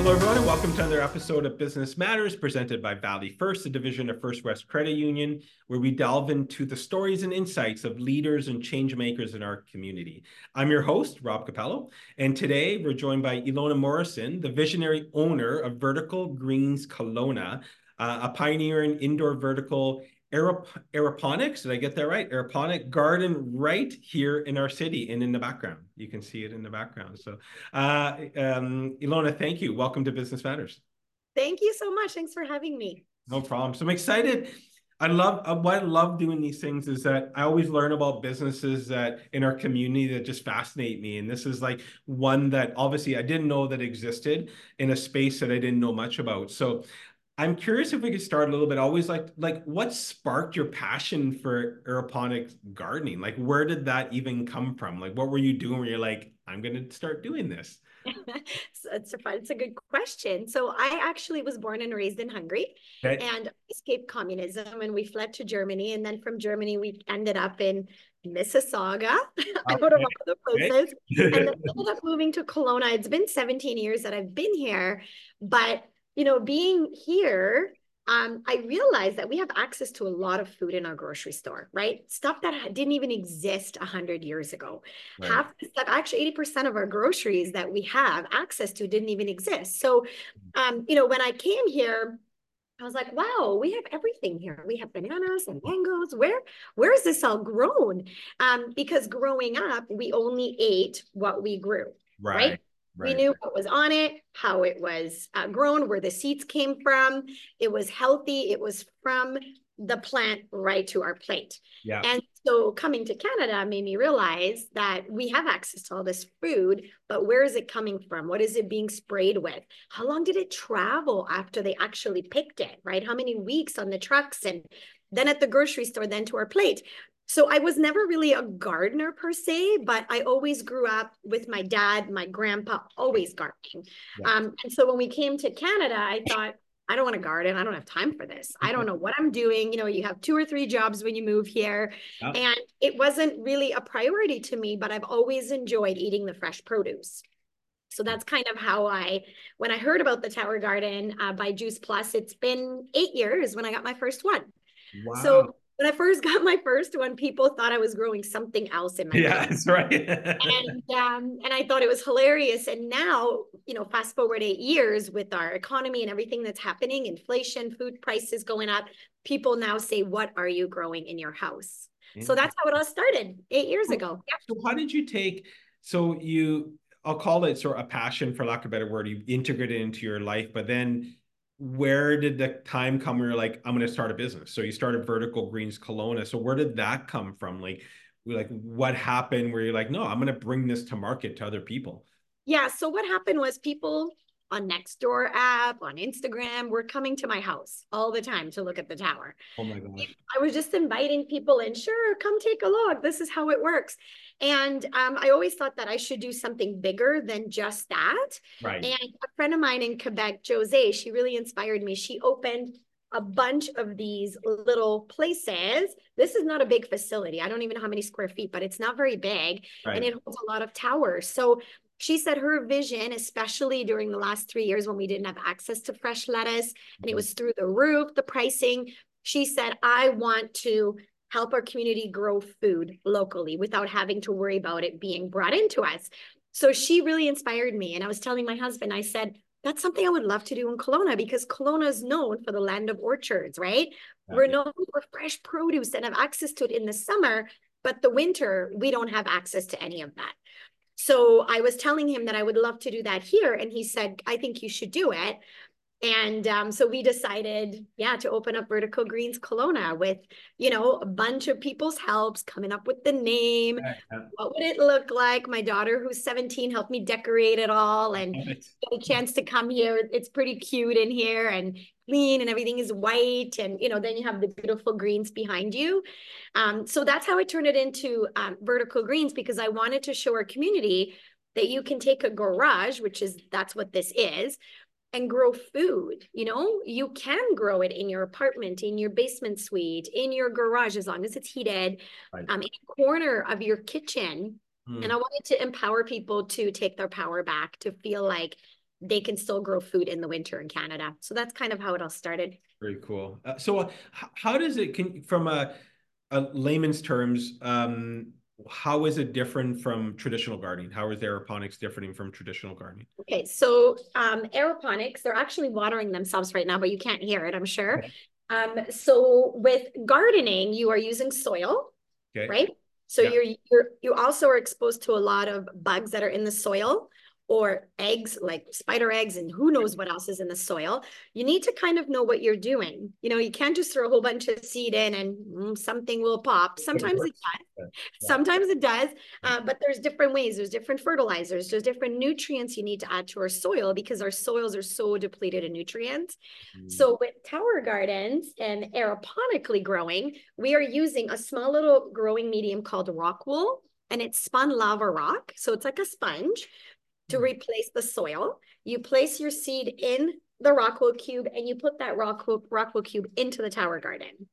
Hello, everyone, and welcome to another episode of Business Matters presented by Valley First, a division of First West Credit Union, where we delve into the stories and insights of leaders and change makers in our community. I'm your host, Rob Capello, and today we're joined by Ilona Morrison, the visionary owner of Vertical Greens Kelowna, uh, a pioneer in indoor vertical aerop aeroponics. Did I get that right? Aeroponic garden right here in our city and in the background. You can see it in the background. So, uh, um, Ilona, thank you. Welcome to Business Matters. Thank you so much. Thanks for having me. No problem. So I'm excited. I love uh, what I love doing these things is that I always learn about businesses that in our community that just fascinate me. And this is like one that obviously I didn't know that existed in a space that I didn't know much about. So I'm curious if we could start a little bit. Always like like what sparked your passion for aeroponic gardening? Like where did that even come from? Like what were you doing where you're like, I'm gonna start doing this? so it's a fun, it's a good question. So I actually was born and raised in Hungary okay. and escaped communism and we fled to Germany. And then from Germany we ended up in Mississauga, okay. out of all the places. and then ended up moving to Kelowna. It's been 17 years that I've been here, but you know, being here, um, I realized that we have access to a lot of food in our grocery store, right? Stuff that didn't even exist 100 years ago. Right. Half the stuff, actually 80% of our groceries that we have access to didn't even exist. So, um, you know, when I came here, I was like, wow, we have everything here. We have bananas and mangoes. Where, where is this all grown? Um, because growing up, we only ate what we grew, right? right? Right. We knew what was on it, how it was uh, grown, where the seeds came from. It was healthy. It was from the plant right to our plate. Yeah. And so coming to Canada made me realize that we have access to all this food, but where is it coming from? What is it being sprayed with? How long did it travel after they actually picked it, right? How many weeks on the trucks and then at the grocery store, then to our plate. So I was never really a gardener per se, but I always grew up with my dad, my grandpa, always gardening. Yeah. Um, and so when we came to Canada, I thought, I don't want to garden. I don't have time for this. I don't know what I'm doing. You know, you have two or three jobs when you move here. And it wasn't really a priority to me, but I've always enjoyed eating the fresh produce. So that's kind of how I, when I heard about the Tower Garden uh, by Juice Plus, it's been eight years when I got my first one. Wow. So when I first got my first one, people thought I was growing something else in my house. yeah, that's right. and um, and I thought it was hilarious. And now, you know, fast forward eight years with our economy and everything that's happening, inflation, food prices going up, people now say, "What are you growing in your house?" So that's how it all started eight years ago. Yeah. So how did you take? So you, I'll call it sort of a passion, for lack of a better word. You integrate it into your life, but then where did the time come where you're like, I'm going to start a business? So you started Vertical Greens Kelowna. So where did that come from? Like, like what happened where you're like, no, I'm going to bring this to market to other people? Yeah. So what happened was people on Nextdoor app, on Instagram, were coming to my house all the time to look at the tower. Oh my gosh. I was just inviting people in, sure, come take a look. This is how it works. And um, I always thought that I should do something bigger than just that. Right. And a friend of mine in Quebec, Jose, she really inspired me. She opened a bunch of these little places. This is not a big facility. I don't even know how many square feet, but it's not very big. Right. And it holds a lot of towers. So she said her vision, especially during the last three years when we didn't have access to fresh lettuce and it mm-hmm. was through the roof, the pricing, she said, I want to help our community grow food locally without having to worry about it being brought into us. So she really inspired me. And I was telling my husband, I said, that's something I would love to do in Kelowna because Kelowna is known for the land of orchards, right? We're known for fresh produce and have access to it in the summer, but the winter, we don't have access to any of that. So I was telling him that I would love to do that here. And he said, I think you should do it. And um, so we decided, yeah, to open up Vertical Greens Kelowna with, you know, a bunch of people's helps coming up with the name. What would it look like? My daughter, who's 17, helped me decorate it all and get a chance to come here. It's pretty cute in here and clean and everything is white. And, you know, then you have the beautiful greens behind you. Um, so that's how I turned it into um, Vertical Greens because I wanted to show our community that you can take a garage, which is that's what this is, and grow food. You know, you can grow it in your apartment, in your basement suite, in your garage, as long as it's heated, right. um, in a corner of your kitchen. Mm. And I wanted to empower people to take their power back, to feel like they can still grow food in the winter in Canada. So that's kind of how it all started. Very cool. Uh, so, uh, how does it, can, from a, a layman's terms, um, how is it different from traditional gardening? How is aeroponics different from traditional gardening? Okay, so um, aeroponics, they're actually watering themselves right now, but you can't hear it, I'm sure. Um, so with gardening, you are using soil, okay. right? So yeah. you're you're you also are exposed to a lot of bugs that are in the soil or eggs like spider eggs and who knows what else is in the soil you need to kind of know what you're doing. You know you can't just throw a whole bunch of seed in and mm, something will pop. Sometimes it does. Sometimes it does uh, but there's different ways. There's different fertilizers. There's different nutrients you need to add to our soil because our soils are so depleted in nutrients. Mm. so with tower gardens and aeroponically growing we are using a small little growing medium called rock wool and it's spun lava rock. So it's like a sponge to hmm. replace the soil. You place your seed in the rockwool cube and you put that rockwool, rockwool cube into the tower garden.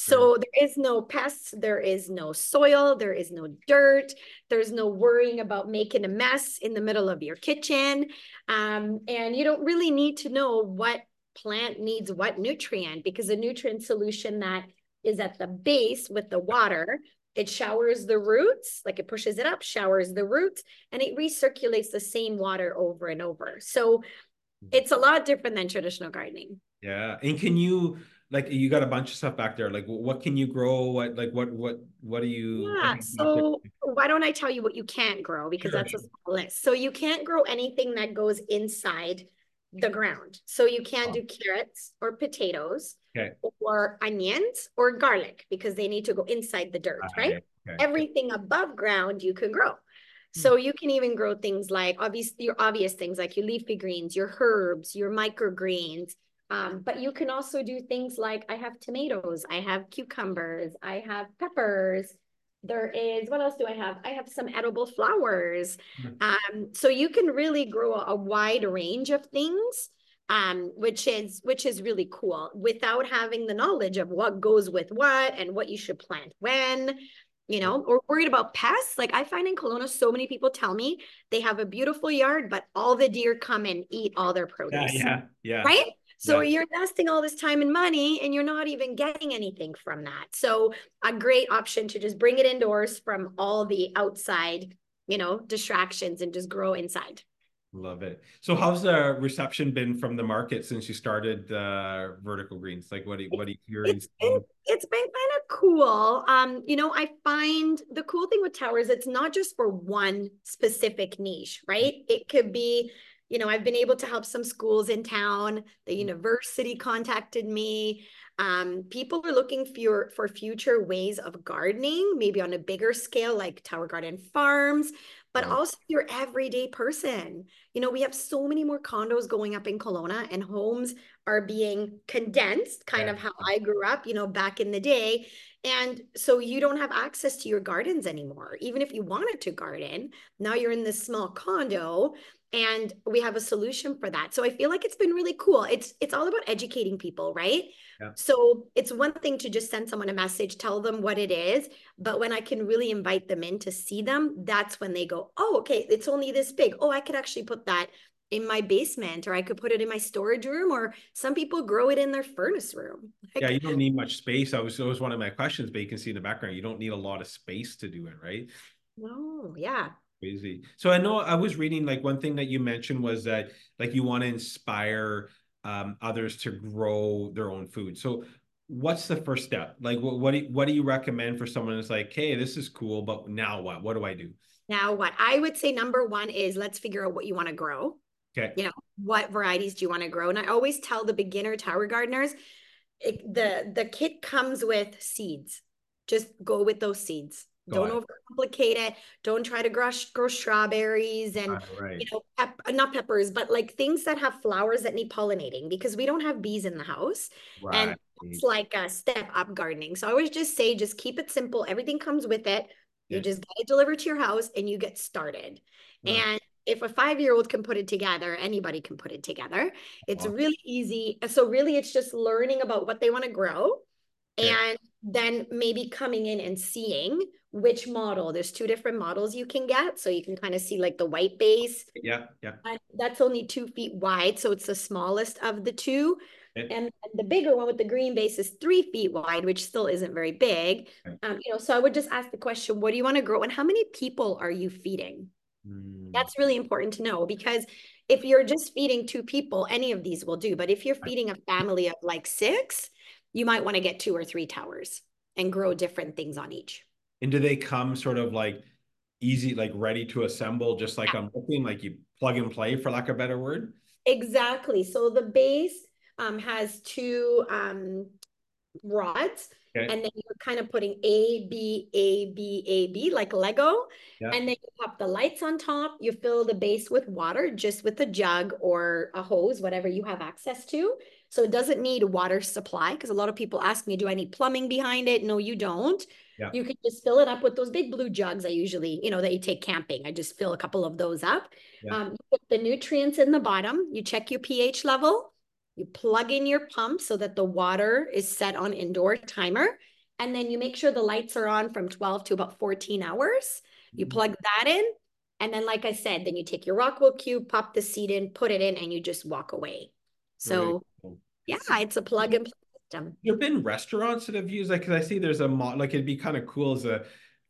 So there is no pests, there is no soil, there is no dirt, there's no worrying about making a mess in the middle of your kitchen. Um, and you don't really need to know what plant needs what nutrient because the nutrient solution that is at the base with the water it showers the roots, like it pushes it up, showers the roots, and it recirculates the same water over and over. So hmm. it's a lot different than traditional gardening. Yeah. And can you like you got a bunch of stuff back there like what can you grow what like what what what do you yeah so why don't i tell you what you can't grow because sure, that's a list so you can't grow anything that goes inside the ground so you can't oh. do carrots or potatoes okay. or onions or garlic because they need to go inside the dirt, right? Okay. Everything above ground you can grow. Hmm. So you can even grow things like obvious your obvious things like your leafy greens, your herbs, your microgreens. Um, but you can also do things like I have tomatoes, I have cucumbers, I have peppers. There is what else do I have? I have some edible flowers. Hmm. Um, so you can really grow a, a wide range of things um, which is which is really cool without having the knowledge of what goes with what and what you should plant when you know or worried about pests like i find in Kelowna so many people tell me they have a beautiful yard but all the deer come and eat all their produce yeah yeah, yeah. right so yeah. you're investing all this time and money and you're not even getting anything from that so a great option to just bring it indoors from all the outside you know distractions and just grow inside Love it. So how's the reception been from the market since you started uh, Vertical Greens? Like what, do what are you hearing? It's been, it's been kind of cool. Um, you know, I find the cool thing with towers, it's not just for one specific niche, right? It could be, you know, I've been able to help some schools in town. The mm. university contacted me. Um, people are looking for, for future ways of gardening, maybe on a bigger scale, like Tower Garden Farms, but right. also your everyday person. You know, we have so many more condos going up in Kelowna and homes are being condensed, kind yeah. of how I grew up, you know, back in the day. And so you don't have access to your gardens anymore. Even if you wanted to garden, now you're in this small condo and we have a solution for that. So i feel like it's been really cool. It's it's all about educating people right? Yeah. so it's one thing to just send someone a message tell them what it is but when i can really invite them in to see them that's when they go oh okay it's only this big. Oh i could actually put that in my basement or i could put it in my storage room or some people grow it in their furnace room. Like, yeah you don't need much space. I was that was one of my questions but you can see in the background you don't need a lot of space to do it right? No yeah Crazy. So I know I was reading like one thing that you mentioned was that like you want to inspire um, others to grow their own food. So what's the first step? Like what what do you, what do you recommend for someone that's like, hey, this is cool, but now what? What do I do? Now what? I would say number one is let's figure out what you want to grow. Okay. You know, what varieties do you want to grow? And I always tell the beginner tower gardeners, it, the the kit comes with seeds. Just go with those seeds. Don't overcomplicate it. Don't try to grow, grow strawberries and right, right. you know pep, not peppers, but like things that have flowers that need pollinating because we don't have bees in the house. Right. And it's like a step up gardening. So I always just say, just keep it simple. Everything comes with it. You just get it delivered to your house and you get started. And if a five year old can put it together, anybody can put it together. It's really easy. So, really, it's just learning about what they want to grow and then maybe coming in and seeing which model. There's two different models you can get so you can kind of see like the white base. Yeah yeah. And that's only two feet wide so it's the smallest of the two. Okay. and the bigger one with the green base is three feet wide which still isn't very big. Okay. um, you know so i would just ask the question what do you want to grow and how many people are you feeding? Mm. that's really important to know because if you're just feeding two people any of these will do. But if you're feeding a family of like six you might want to get two or three towers and grow different things on each. And do they come sort of like easy, like ready to assemble, just like yeah. I'm looking, like you plug and play, for lack of a better word? Exactly. So the base um, has two um, rods. Okay. And then you're kind of putting A, B, A, B, A, B, like Lego. Yeah. And then you pop the lights on top. You fill the base with water, just with a jug or a hose, whatever you have access to. So it doesn't need water supply because a lot of people ask me, do I need plumbing behind it? No, you don't. Yeah. You can just fill it up with those big blue jugs. I usually, you know, that you take camping. I just fill a couple of those up. Yeah. Um, you put the nutrients in the bottom. You check your pH level. You plug in your pump so that the water is set on indoor timer. And then you make sure the lights are on from 12 to about 14 hours. You mm-hmm. plug that in. And then, like I said, then you take your Rockwool cube, pop the seed in, put it in, and you just walk away. So yeah, it's a plug and play system. There have been restaurants that have used like because I see there's a mod like it'd be kind of cool as a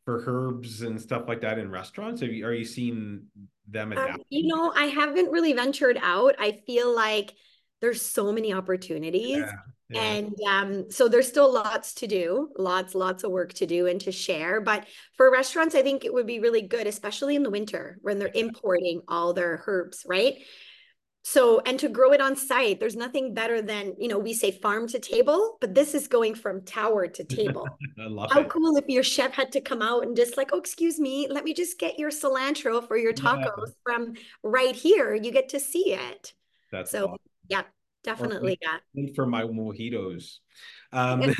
for herbs and stuff like that in restaurants. Have you are you seeing them adapt? Um, you know, I haven't really ventured out. I feel like there's so many opportunities. Yeah. Yeah. And um, so there's still lots to do, lots, lots of work to do and to share. But for restaurants, I think it would be really good, especially in the winter when they're importing all their herbs, right? So, and to grow it on site, there's nothing better than, you know, we say farm to table, but this is going from tower to table. How it. cool if your chef had to come out and just like, oh, excuse me, let me just get your cilantro for your tacos yeah. from right here. You get to see it. That's so, awesome. yeah, definitely. yeah. For my mojitos. Um,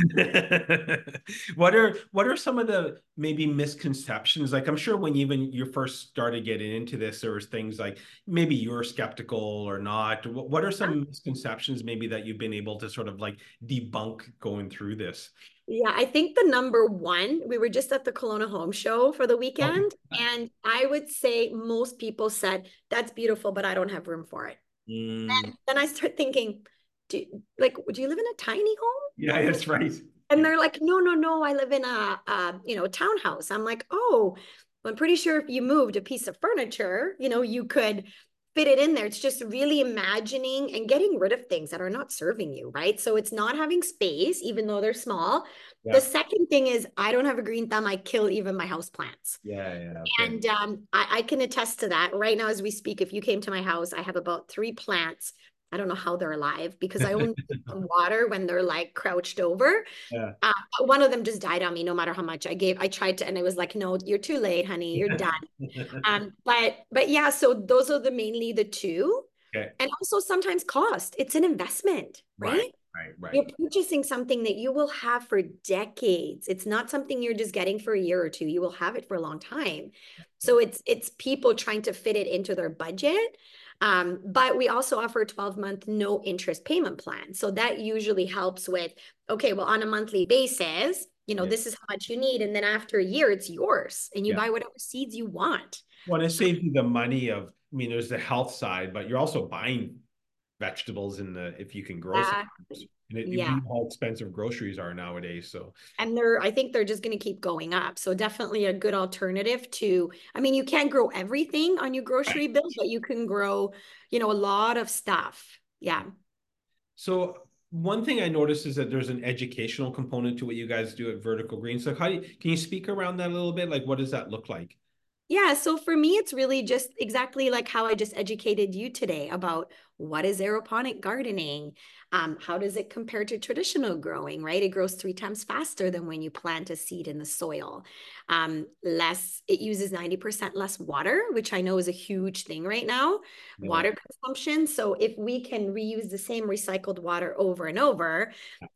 what are what are some of the maybe misconceptions? Like I'm sure when even you first started getting into this, there was things like maybe you were skeptical or not. What, what are some misconceptions maybe that you've been able to sort of like debunk going through this? Yeah, I think the number one, we were just at the Kelowna Home Show for the oh, weekend, and I would say most people said, That's beautiful, but I don't have room for it. Mm. And then I start thinking, do like do you live in a tiny home? Yeah that's right. And they're like no no no i live in a, a you know townhouse. I'm like oh i'm pretty sure if you moved a piece of furniture you know you could fit it in there. It's just really imagining and getting rid of things that are not serving you right? So it's not having space even though they're small. Yeah. the second thing is i don't have a green thumb i kill even my house plants. Yeah yeah okay. and um, I, I can attest to that. Right now as we speak if you came to my house i have about three plants I don't know how they're alive because I only give them water when they're like crouched over. Yeah. Uh, one of them just died on me, no matter how much I gave. I tried to, and it was like, no, you're too late, honey. You're done. um, but but yeah, so those are the mainly the two. Okay. And also sometimes cost. It's an investment, right? right? Right, right. You're purchasing something that you will have for decades. It's not something you're just getting for a year or two. You will have it for a long time. So it's it's people trying to fit it into their budget. Um, but we also offer a 12 month no interest payment plan. So that usually helps with, okay, well, on a monthly basis, you know, yeah. this is how much you need. And then after a year, it's yours and you yeah. buy whatever seeds you want. Well, it saves you the money of, I mean, there's the health side, but you're also buying vegetables in the, if you can grow uh, and it, yeah. how expensive groceries are nowadays. So, and they're, I think they're just going to keep going up. So, definitely a good alternative to, I mean, you can't grow everything on your grocery right. bill, but you can grow, you know, a lot of stuff. Yeah. So, one thing I noticed is that there's an educational component to what you guys do at Vertical Green. So, how do you, can you speak around that a little bit? Like, what does that look like? Yeah, so for me, it's really just exactly like how I just educated you today about what is aeroponic gardening? Um, how does it compare to traditional growing right? It grows three times faster than when you plant a seed in the soil. Um, less it uses 90% less water which i know is a huge thing right now yeah. water consumption. So if we can reuse the same recycled water over and over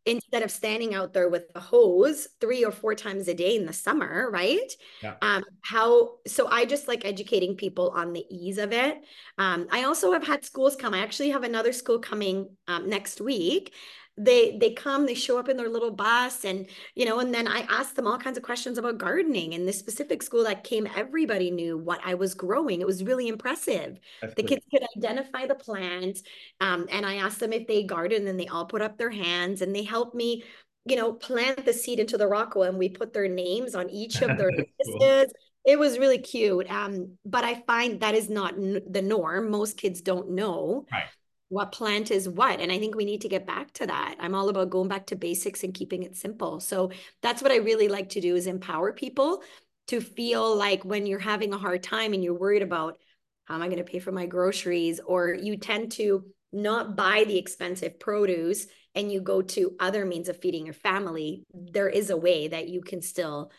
instead of standing out there with a hose three or four times a day in the summer right? Yeah. um, how so i just like educating people on the ease of it. Um, i also have had schools come i actually have another school coming um, next week. They they come they show up in their little bus and you know and then i asked them all kinds of questions about gardening in this specific school that came everybody knew what i was growing. It was really impressive. That's the kids could identify the plants um, and i asked them if they garden and they all put up their hands and they helped me you know plant the seed into the rock and we put their names on each of their cool. It was really cute. Um, but I find that is not n- the norm. Most kids don't know right. what plant is what. And I think we need to get back to that. I'm all about going back to basics and keeping it simple. So that's what I really like to do is empower people to feel like when you're having a hard time and you're worried about how am I going to pay for my groceries, or you tend to not buy the expensive produce and you go to other means of feeding your family, there is a way that you can still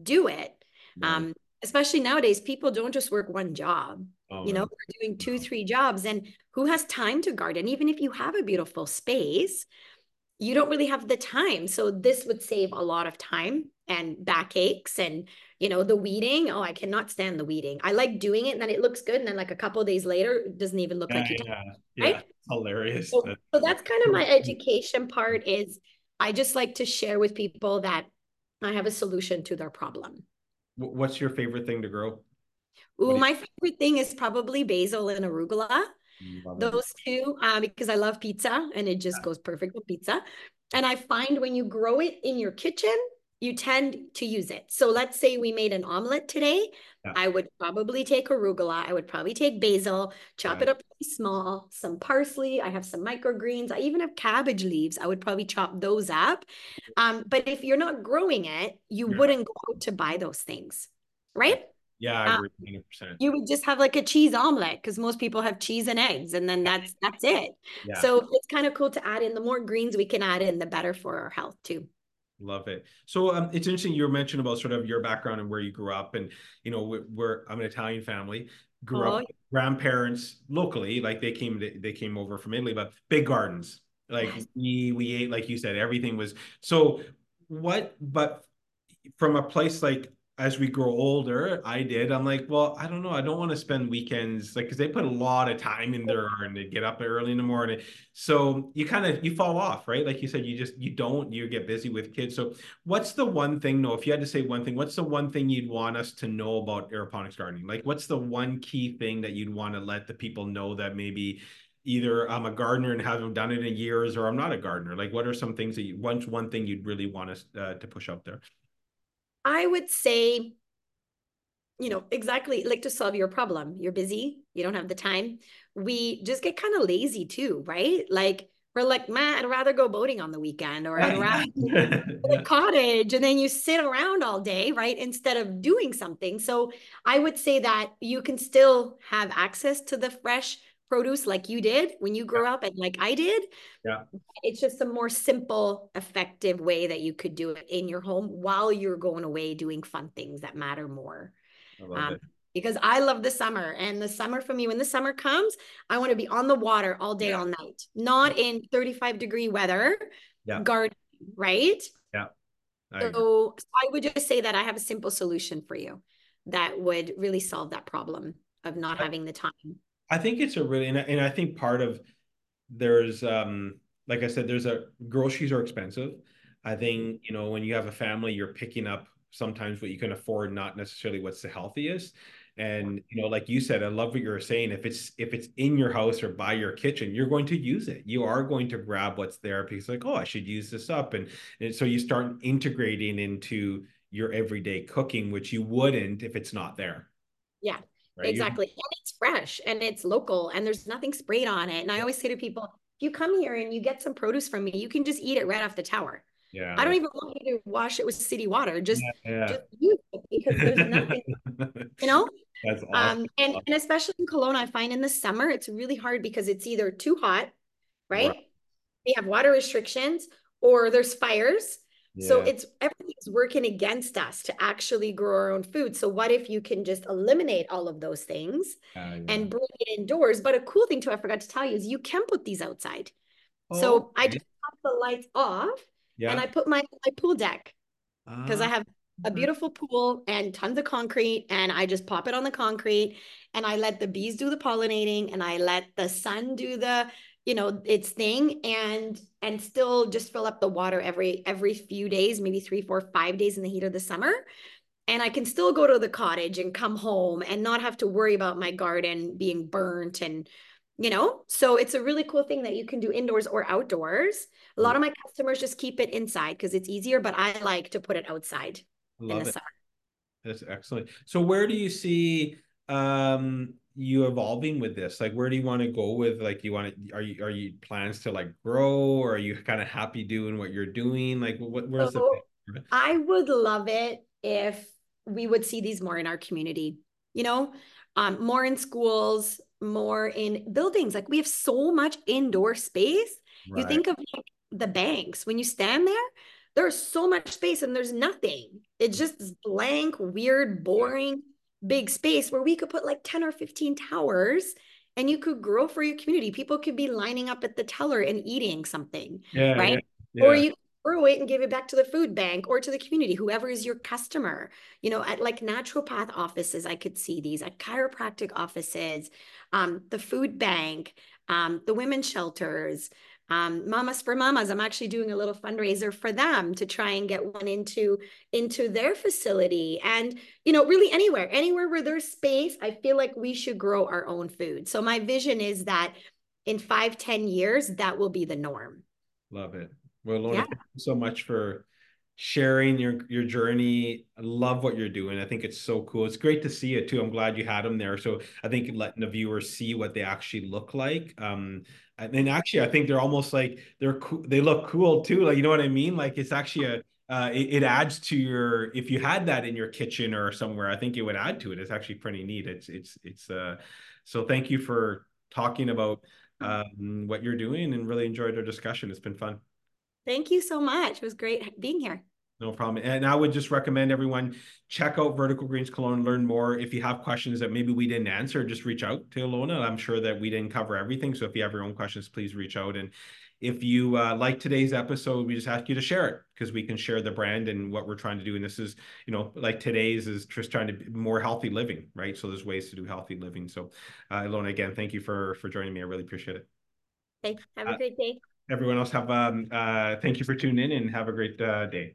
do it. Right. Um, especially nowadays, people don't just work one job. Oh, you know, they're doing two, three jobs. And who has time to garden? Even if you have a beautiful space, you don't really have the time. So this would save a lot of time and backaches and you know the weeding. Oh, I cannot stand the weeding. I like doing it and then it looks good. And then like a couple days later, it doesn't even look yeah, like you yeah, yeah. right? hilarious. So, so that's kind of my education part is I just like to share with people that I have a solution to their problem. What's your favorite thing to grow? Ooh, my favorite thing is probably basil and arugula. Those two, uh, because I love pizza and it just yeah. goes perfect with pizza. And I find when you grow it in your kitchen, you tend to use it. So let's say we made an omelet today. Yeah. I would probably take arugula. I would probably take basil, chop it up small, some parsley. I have some microgreens. I even have cabbage leaves. I would probably chop those up. Um, but if you're not growing it, you yeah. wouldn't go out to buy those things, right? Yeah, I agree, 100%. you would just have like a cheese omelet because most people have cheese and eggs, and then that's that's it. Yeah. So it's kind of cool to add in. The more greens we can add in, the better for our health too. Love it. So um, it's interesting you mentioned about sort of your background and where you grew up, and you know we're, we're I'm an Italian family. Grew oh. up grandparents locally, like they came to, they came over from Italy, but big gardens. Like we we ate, like you said, everything was so. What, but from a place like as we grow older, I did. I'm like, well, I don't know. I don't want to spend weekends like because they put a lot of time in there and they get up early in the morning. So you kind of you fall off, right? Like you said, you just you don't you get busy with kids. So what's the one thing? No, if you had to say one thing, what's the one thing you'd want us to know about aeroponics gardening? Like, what's the one key thing that you'd want to let the people know that maybe either I'm a gardener and haven't done it in years, or I'm not a gardener? Like, what are some things that you one one thing you'd really want us uh, to push out there? I would say, you know, exactly like to solve your problem. You're busy, you don't have the time. We just get kind of lazy too, right? Like we're like, man, I'd rather go boating on the weekend or I'd rather the cottage. And then you sit around all day, right? Instead of doing something. So I would say that you can still have access to the fresh produce like you did when you grew yeah. up and like I did. Yeah. It's just a more simple, effective way that you could do it in your home while you're going away doing fun things that matter more. Um, because I love the summer and the summer for me, when the summer comes, I want to be on the water all day, yeah. all night, not in 35 degree weather, yeah. garden, right? Yeah. I so I would just say that I have a simple solution for you that would really solve that problem of not having the time. I think it's a really, and I, and I think part of there's, um, like I said, there's a groceries are expensive. I think you know when you have a family, you're picking up sometimes what you can afford, not necessarily what's the healthiest. And you know, like you said, I love what you're saying. If it's if it's in your house or by your kitchen, you're going to use it. You are going to grab what's there because like, oh, I should use this up, and, and so you start integrating into your everyday cooking, which you wouldn't if it's not there. Yeah, Right? Exactly. And it's fresh and it's local and there's nothing sprayed on it. And I always say to people, if you come here and you get some produce from me, you can just eat it right off the tower. Yeah. I don't even want you to wash it with city water. Just, yeah, yeah. just use it because there's nothing, you know? That's um, awesome. Um, and, and especially in Kelowna, I find in the summer, it's really hard because it's either too hot, right? right. We have water restrictions or there's fires. Yeah. So it's everything's working against us to actually grow our own food. So what if you can just eliminate all of those things uh, yeah. and bring it indoors? But a cool thing too, I forgot to tell you, is you can put these outside. Oh, so okay. I just have the lights off yeah. and I put my my pool deck because uh, I have a beautiful pool and tons of concrete and I just pop it on the concrete and I let the bees do the pollinating and I let the sun do the you know its thing and and still just fill up the water every every few days maybe three four five days in the heat of the summer and I can still go to the cottage and come home and not have to worry about my garden being burnt and you know so it's a really cool thing that you can do indoors or outdoors a lot of my customers just keep it inside because it's easier but i like to put it outside Love it. Summer. That's excellent. So where do you see um you evolving with this? Like where do you want to go with like you want to are you are you plans to like grow or are you kind of happy doing what you're doing? Like what where's so, the I would love it if we would see these more in our community, you know, um, more in schools, more in buildings. Like we have so much indoor space. Right. You think of like the banks when you stand there, there's so much space and there's nothing. It's just blank, weird, boring, big space where we could put like 10 or 15 towers and you could grow for your community. People could be lining up at the teller and eating something, yeah, right? Yeah, yeah. Or you grow it and give it back to the food bank or to the community, whoever is your customer. You know, at like naturopath offices, I could see these, at chiropractic offices, um, the food bank, um, the women's shelters, um, mamas for mamas i'm actually doing a little fundraiser for them to try and get one into into their facility and you know really anywhere anywhere where there's space i feel like we should grow our own food. So my vision is that in five ten years that will be the norm. Love it. Well Lorna, yeah. thank you so much for sharing your your journey. I love what you're doing. I think it's so cool. It's great to see it too. I'm glad you had them there. So I think letting the viewers see what they actually look like. Um, and actually, I think they're almost like they're cool. They look cool too. Like you know what I mean? Like it's actually a uh, it, it, adds to your if you had that in your kitchen or somewhere. I think it would add to it. It's actually pretty neat. It's it's it's uh. So thank you for talking about um, what you're doing and really enjoyed our discussion. It's been fun. Thank you so much. It was great being here. No problem. And I would just recommend everyone check out Vertical Greens Kelowna, learn more. If you have questions that maybe we didn't answer, just reach out to Ilona. I'm sure that we didn't cover everything. So if you have your own questions, please reach out. And if you uh, like today's episode, we just ask you to share it because we can share the brand and what we're trying to do. And this is, you know, like today's is just trying to be more healthy living, right? So there's ways to do healthy living. So, uh, Ilona, again, thank you for for joining me. I really appreciate it. Thanks. Have a uh, great day. Everyone else, have um, uh, thank you for tuning in and have a great uh, day.